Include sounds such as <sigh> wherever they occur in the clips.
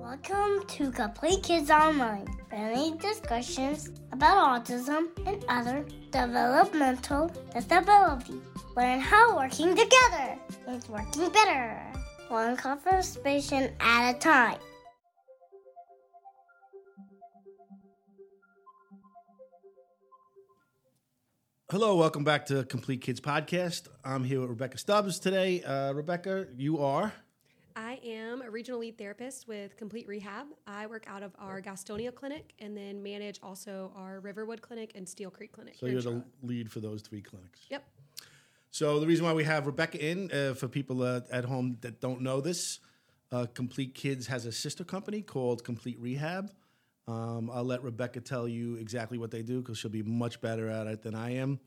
Welcome to Compleat Kidz Online, friendly discussions about autism and other developmental disabilities. Learn how working together is working better, one conversation at a time. Hello, welcome back to Compleat Kidz Podcast. I'm here with Rebecca Stubbs today. Uh, Rebecca, you are am a regional lead therapist with Compleat Rehab. I work out of our Gastonia clinic and then manage also our Riverwood clinic and Steele Creek clinic. so you're the lead for those three clinics. Yep. So the reason why we have Rebecca in uh, for people uh, at home that don't know this, uh, Compleat Kidz has a sister company called Compleat Rehab. Um, I'll let Rebecca tell you exactly what they do because she'll be much better at it than I am.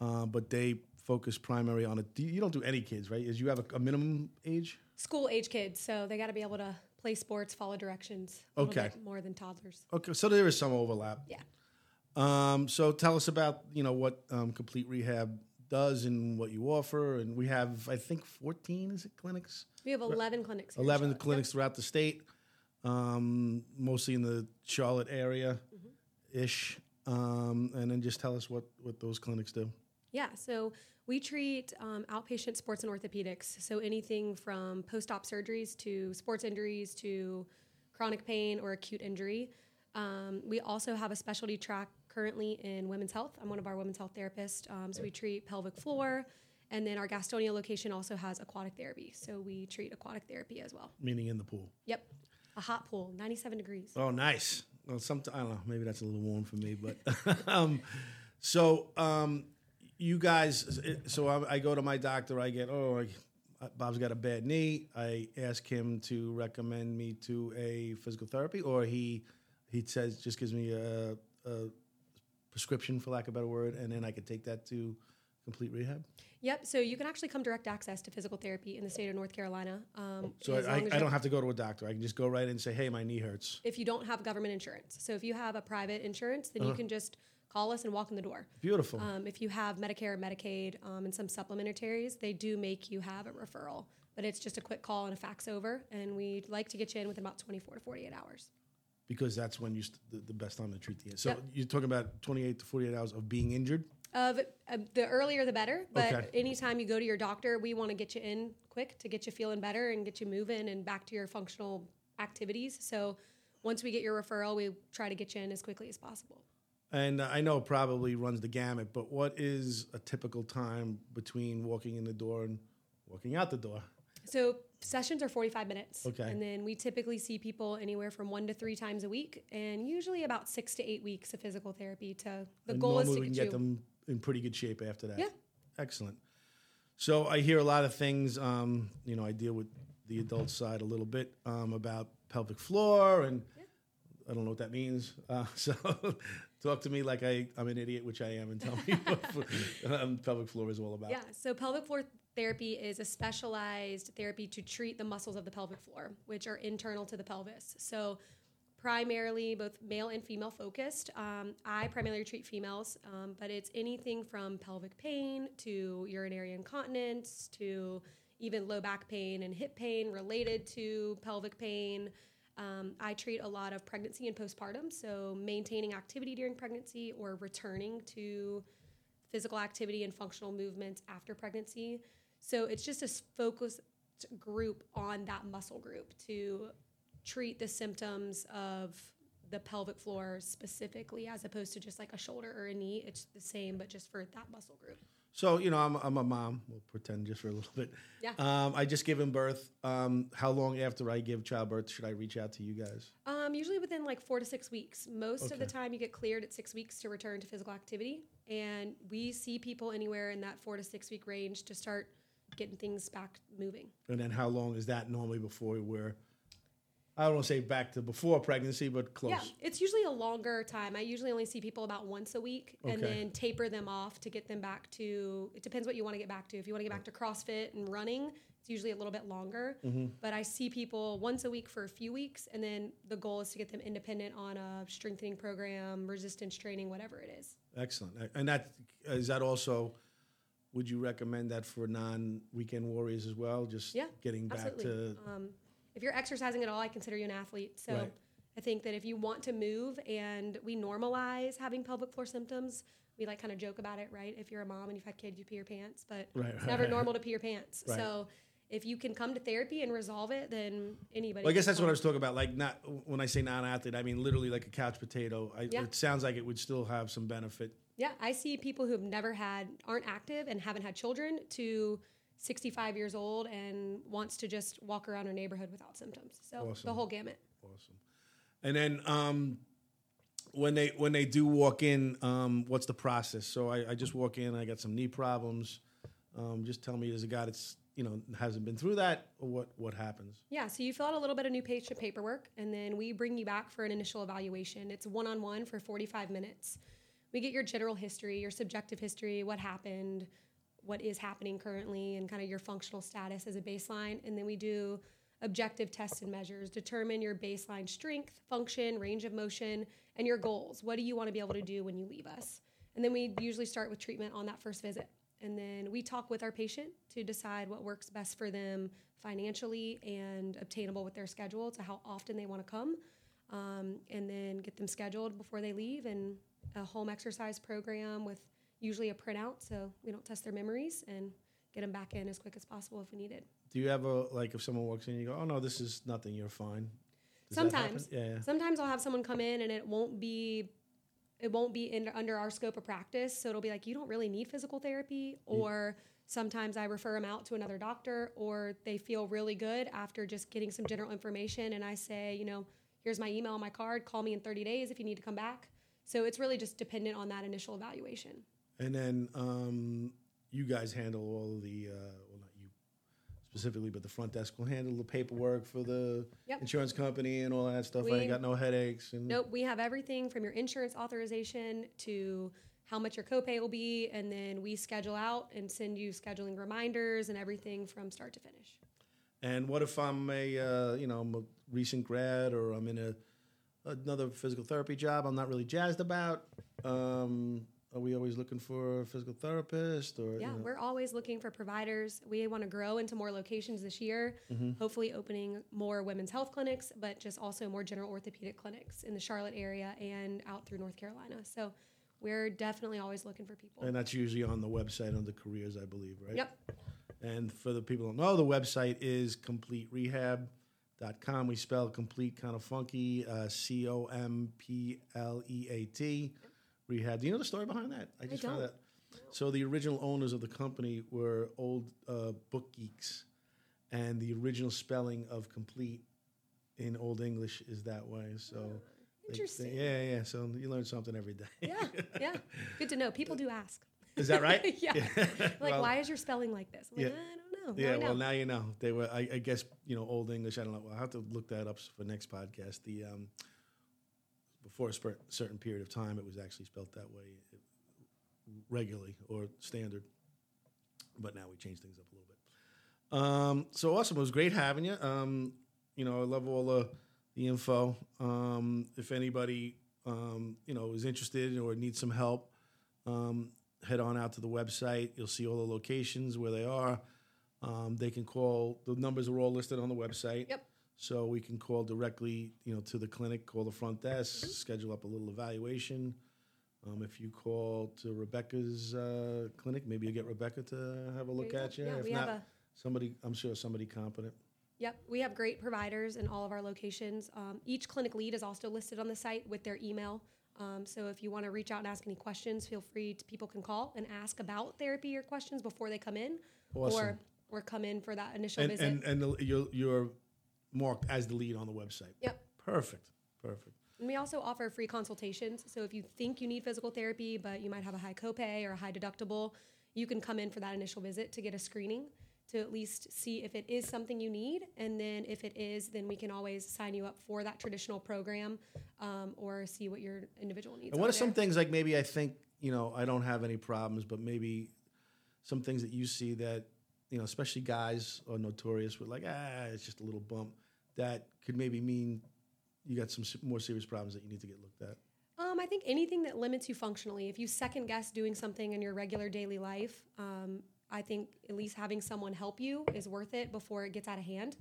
Uh, but they focus primarily on it. You don't do any kids, right? Is you have a, a minimum age? School age kids, so they got to be able to play sports, follow directions. Okay. more than toddlers. Okay, so there is some overlap. Yeah. Um, so tell us about you know what um, Compleat Rehab does and what you offer, and we have I think fourteen is it clinics, We have 11 clinics. eleven clinics throughout the state, um, mostly in the Charlotte area, ish, um, and then just tell us what what those clinics do. Yeah, so we treat um, outpatient sports and orthopedics. So anything from post op surgeries to sports injuries to chronic pain or acute injury. Um, we also have a specialty track currently in women's health. I'm one of our women's health therapists. Um, so we treat pelvic floor. And then our Gastonia location also has aquatic therapy. So we treat aquatic therapy as well. Meaning in the pool. Yep. A hot pool, 97 degrees. Oh, nice. Well, some I don't know. Maybe that's a little warm for me, but <laughs> um, so um, you guys. So I, I go to my doctor. I get oh, I, Bob's got a bad knee. I ask him to recommend me to a physical therapy, or he he says just gives me a, a prescription, for lack of a better word, and then I could take that to Compleat Rehab. Yep. So you can actually come direct access to physical therapy in the state of North Carolina. Um, So I, I, I don't have to go to a doctor. I can just go right in and say, hey, my knee hurts. if you don't have government insurance. So if you have a private insurance, then you can just call us and walk in the door. Beautiful. Um, if you have Medicare, Medicaid, um, and some supplementaries, they do make you have a referral. But it's just a quick call and a fax over, and we'd like to get you in within about 24 to 48 hours. because that's when you st- the, the best time to treat the. Injury. So Yep. you're talking about 28 to 48 hours of being injured. Of uh, the earlier the better, but Okay. anytime you go to your doctor, we want to get you in quick to get you feeling better and get you moving and back to your functional activities. So once we get your referral, we try to get you in as quickly as possible. And I know it probably runs the gamut, but what is a typical time between walking in the door and walking out the door? So sessions are 45 minutes. Okay. And then we typically see people anywhere from one to three times a week and usually about six to eight weeks of physical therapy to the and goal is to we get, can you get them in pretty good shape after that. Yeah. Excellent. So I hear a lot of things. Um, you know, I deal with the adult side a little bit um, about pelvic floor, and I don't know what that means. Uh, <laughs> so talk to me like I, I'm an idiot, which I am, and tell me what <laughs> <laughs> um, pelvic floor is all about. Yeah, so pelvic floor therapy is a specialized therapy to treat the muscles of the pelvic floor, which are internal to the pelvis. So, primarily both male and female focused. Um, I primarily treat females, um, but it's anything from pelvic pain to urinary incontinence to even low back pain and hip pain related to pelvic pain. Um, I treat a lot of pregnancy and postpartum, so maintaining activity during pregnancy or returning to physical activity and functional movements after pregnancy. So it's just a focused group on that muscle group to treat the symptoms of the pelvic floor specifically, as opposed to just like a shoulder or a knee. It's the same, but just for that muscle group. So you know, I'm, I'm a mom. We'll pretend just for a little bit. Yeah. Um, I just given birth. Um, how long after I give childbirth should I reach out to you guys? Um, usually within like four to six weeks. Most of the time, you get cleared at six weeks to return to physical activity, and we see people anywhere in that four to six week range to start getting things back moving. And then how long is that normally before we're, I don't want to say back to before pregnancy, but close. Yeah, it's usually a longer time. I usually only see people about once a week and Okay. then taper them off to get them back to it depends what you want to get back to. If you want to get back to CrossFit and running, it's usually a little bit longer. Mm-hmm. But I see people once a week for a few weeks and then the goal is to get them independent on a strengthening program, resistance training, whatever it is. Excellent. And that is that also. Would you recommend that for non-weekend warriors as well? Just Yeah, getting back Absolutely. to um, if you're exercising at all, I consider you an athlete. So Right. I think that if you want to move and we normalize having pelvic floor symptoms, we like kind of joke about it, right? If you're a mom and you've had kids, you pee your pants, but Right, it's never right. normal to pee your pants. So if you can come to therapy and resolve it, then anybody. Well, I guess that's what I was talking about. Like, not when I say non-athlete, I mean literally like a couch potato. I, Yeah. It sounds like it would still have some benefit. Yeah, I see people who have never had, aren't active, and haven't had children to 65 years old and wants to just walk around her neighborhood without symptoms. So Awesome. the whole gamut. Awesome. And then um, when they when they do walk in, um, what's the process? So I, I just walk in. I got some knee problems. Um, just tell me, is a guy that's you know hasn't been through that, or what what happens? Yeah, so you fill out a little bit of new patient paperwork, and then we bring you back for an initial evaluation. It's one on one for 45 minutes. We get your general history, your subjective history, what happened, what is happening currently, and kind of your functional status as a baseline. And then we do objective tests and measures, determine your baseline strength, function, range of motion, and your goals. What do you want to be able to do when you leave us? And then we usually start with treatment on that first visit. And then we talk with our patient to decide what works best for them financially and obtainable with their schedule to how often they want to come. Um, and then get them scheduled before they leave and a home exercise program with usually a printout so we don't test their memories and get them back in as quick as possible if we need it. Do you ever like if someone walks in, you go, "Oh no, this is nothing. You're fine." Does? Sometimes. yeah, yeah. Sometimes I'll have someone come in and it won't be it won't be in, under our scope of practice. So it'll be like you don't really need physical therapy or sometimes I refer them out to another doctor or they feel really good after just getting some general information and I say, you know, here's my email, my card, call me in 30 days if you need to come back. So it's really just dependent on that initial evaluation. And then um, you guys handle all of the, uh, well, not you specifically, but the front desk will handle the paperwork for the Yep. insurance company and all that stuff. I We- ain't got no headaches. And Nope, we have everything from your insurance authorization to how much your copay will be, and then we schedule out and send you scheduling reminders and everything from start to finish. And what if I'm a, uh, you know, I'm a recent grad or I'm in a another physical therapy job I'm not really jazzed about? Um, are we always looking for a physical therapist or? Yeah, you know? we're always looking for providers. We want to grow into more locations this year, hopefully opening more women's health clinics, but just also more general orthopedic clinics in the Charlotte area and out through North Carolina. So we're definitely always looking for people. And that's usually on the website under careers, I believe, right? Yep. And for the people who don't know, the website is compleatrehab.com. We spell complete kind of funky, uh, C O M P L E A T, rehab. Do you know the story behind that? I just found don't. that. So the original owners of the company were old uh, book geeks, and the original spelling of complete in Old English is that way. So. they- they- Interesting. yeah, yeah. So you learn something every day. Yeah, yeah. Good to know. People do ask. Is that right? <laughs> yeah. <laughs> Like, Well, why is your spelling like this? I'm like, yeah. I don't know. Now Yeah, I know. well, now you know. They were, I, I guess, you know, old English. I don't know. I'll have to look that up for next podcast. The um, before a certain period of time, it was actually spelt that way regularly or standard. But now we change things up a little bit. Um, so awesome! It was great having you. Um, you know, I love all the the info. Um, if anybody um, you know is interested or needs some help, um, head on out to the website. You'll see all the locations where they are. Um, they can call. The numbers are all listed on the website. Yep. So we can call directly, you know, to the clinic. Call the front desk. Schedule up a little evaluation. Um, if you call to Rebecca's uh, clinic, maybe you get Rebecca to have a look at you. Yeah, if we not, have a- somebody, I'm sure somebody competent. Yep, we have great providers in all of our locations. Um, each clinic lead is also listed on the site with their email. Um, so if you want to reach out and ask any questions, feel free. To, people can call and ask about therapy or questions before they come in, Awesome. or or come in for that initial And visit. and and the, you're you're marked as the lead on the website. yep. Perfect. Perfect. And we also offer free consultations. So if you think you need physical therapy, but you might have a high copay or a high deductible, you can come in for that initial visit to get a screening to at least see if it is something you need. And then if it is, then we can always sign you up for that traditional program um, or see what your individual needs And what are are. some things like maybe I think you know I don't have any problems, but maybe some things that you see that you know, especially guys are notorious with like ah, it's just a little bump that could maybe mean you got some more serious problems that you need to get looked at. Um, I think anything that limits you functionally. If you second guess doing something in your regular daily life, um, I think at least having someone help you is worth it before it gets out of hand.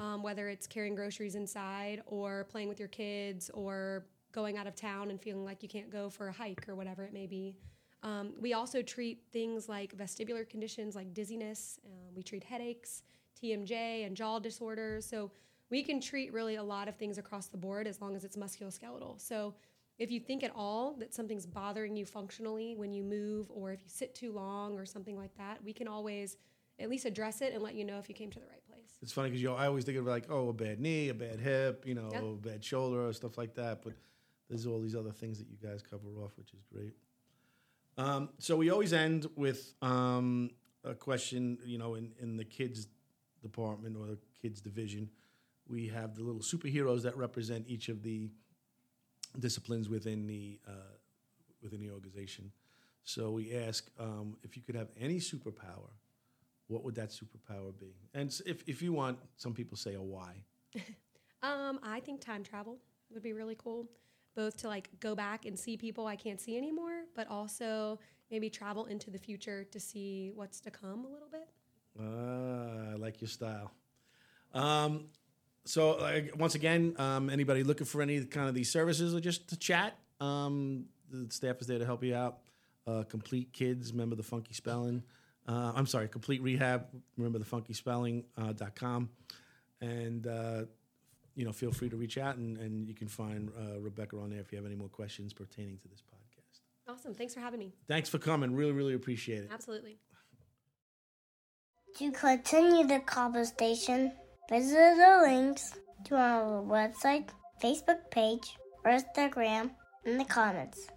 Um, whether it's carrying groceries inside or playing with your kids or going out of town and feeling like you can't go for a hike or whatever it may be. Um, we also treat things like vestibular conditions like dizziness. Uh, we treat headaches, TMJ, and jaw disorders. So we can treat really a lot of things across the board as long as it's musculoskeletal. So if you think at all that something's bothering you functionally when you move or if you sit too long or something like that, we can always at least address it and let you know if you came to the right place. It's funny because you know, I always think of like, oh, a bad knee, a bad hip, you know, Yeah. a bad shoulder, or stuff like that. But there's all these other things that you guys cover off, which is great. Um, so we always end with um, a question, you know, in, in the kids department or the kids division, we have the little superheroes that represent each of the disciplines within the uh, within the organization. So we ask um, if you could have any superpower, what would that superpower be? And if, if you want, some people say a why. <laughs> Um, I think time travel would be really cool, both to like go back and see people I can't see anymore, but also maybe travel into the future to see what's to come a little bit. Ah, I like your style. Um, so uh, once again, um, anybody looking for any kind of these services or just to chat, um, the staff is there to help you out. Uh, Compleat Kidz, remember the funky spelling. Uh, I'm sorry, Compleat Rehab. Remember the funky spelling uh, com, and uh, you know feel free to reach out and, and you can find uh, Rebecca on there if you have any more questions pertaining to this podcast. Awesome. Thanks for having me. Thanks for coming. Really, really appreciate it. Absolutely. To continue the conversation, visit the links to our website, Facebook page, or Instagram in the comments.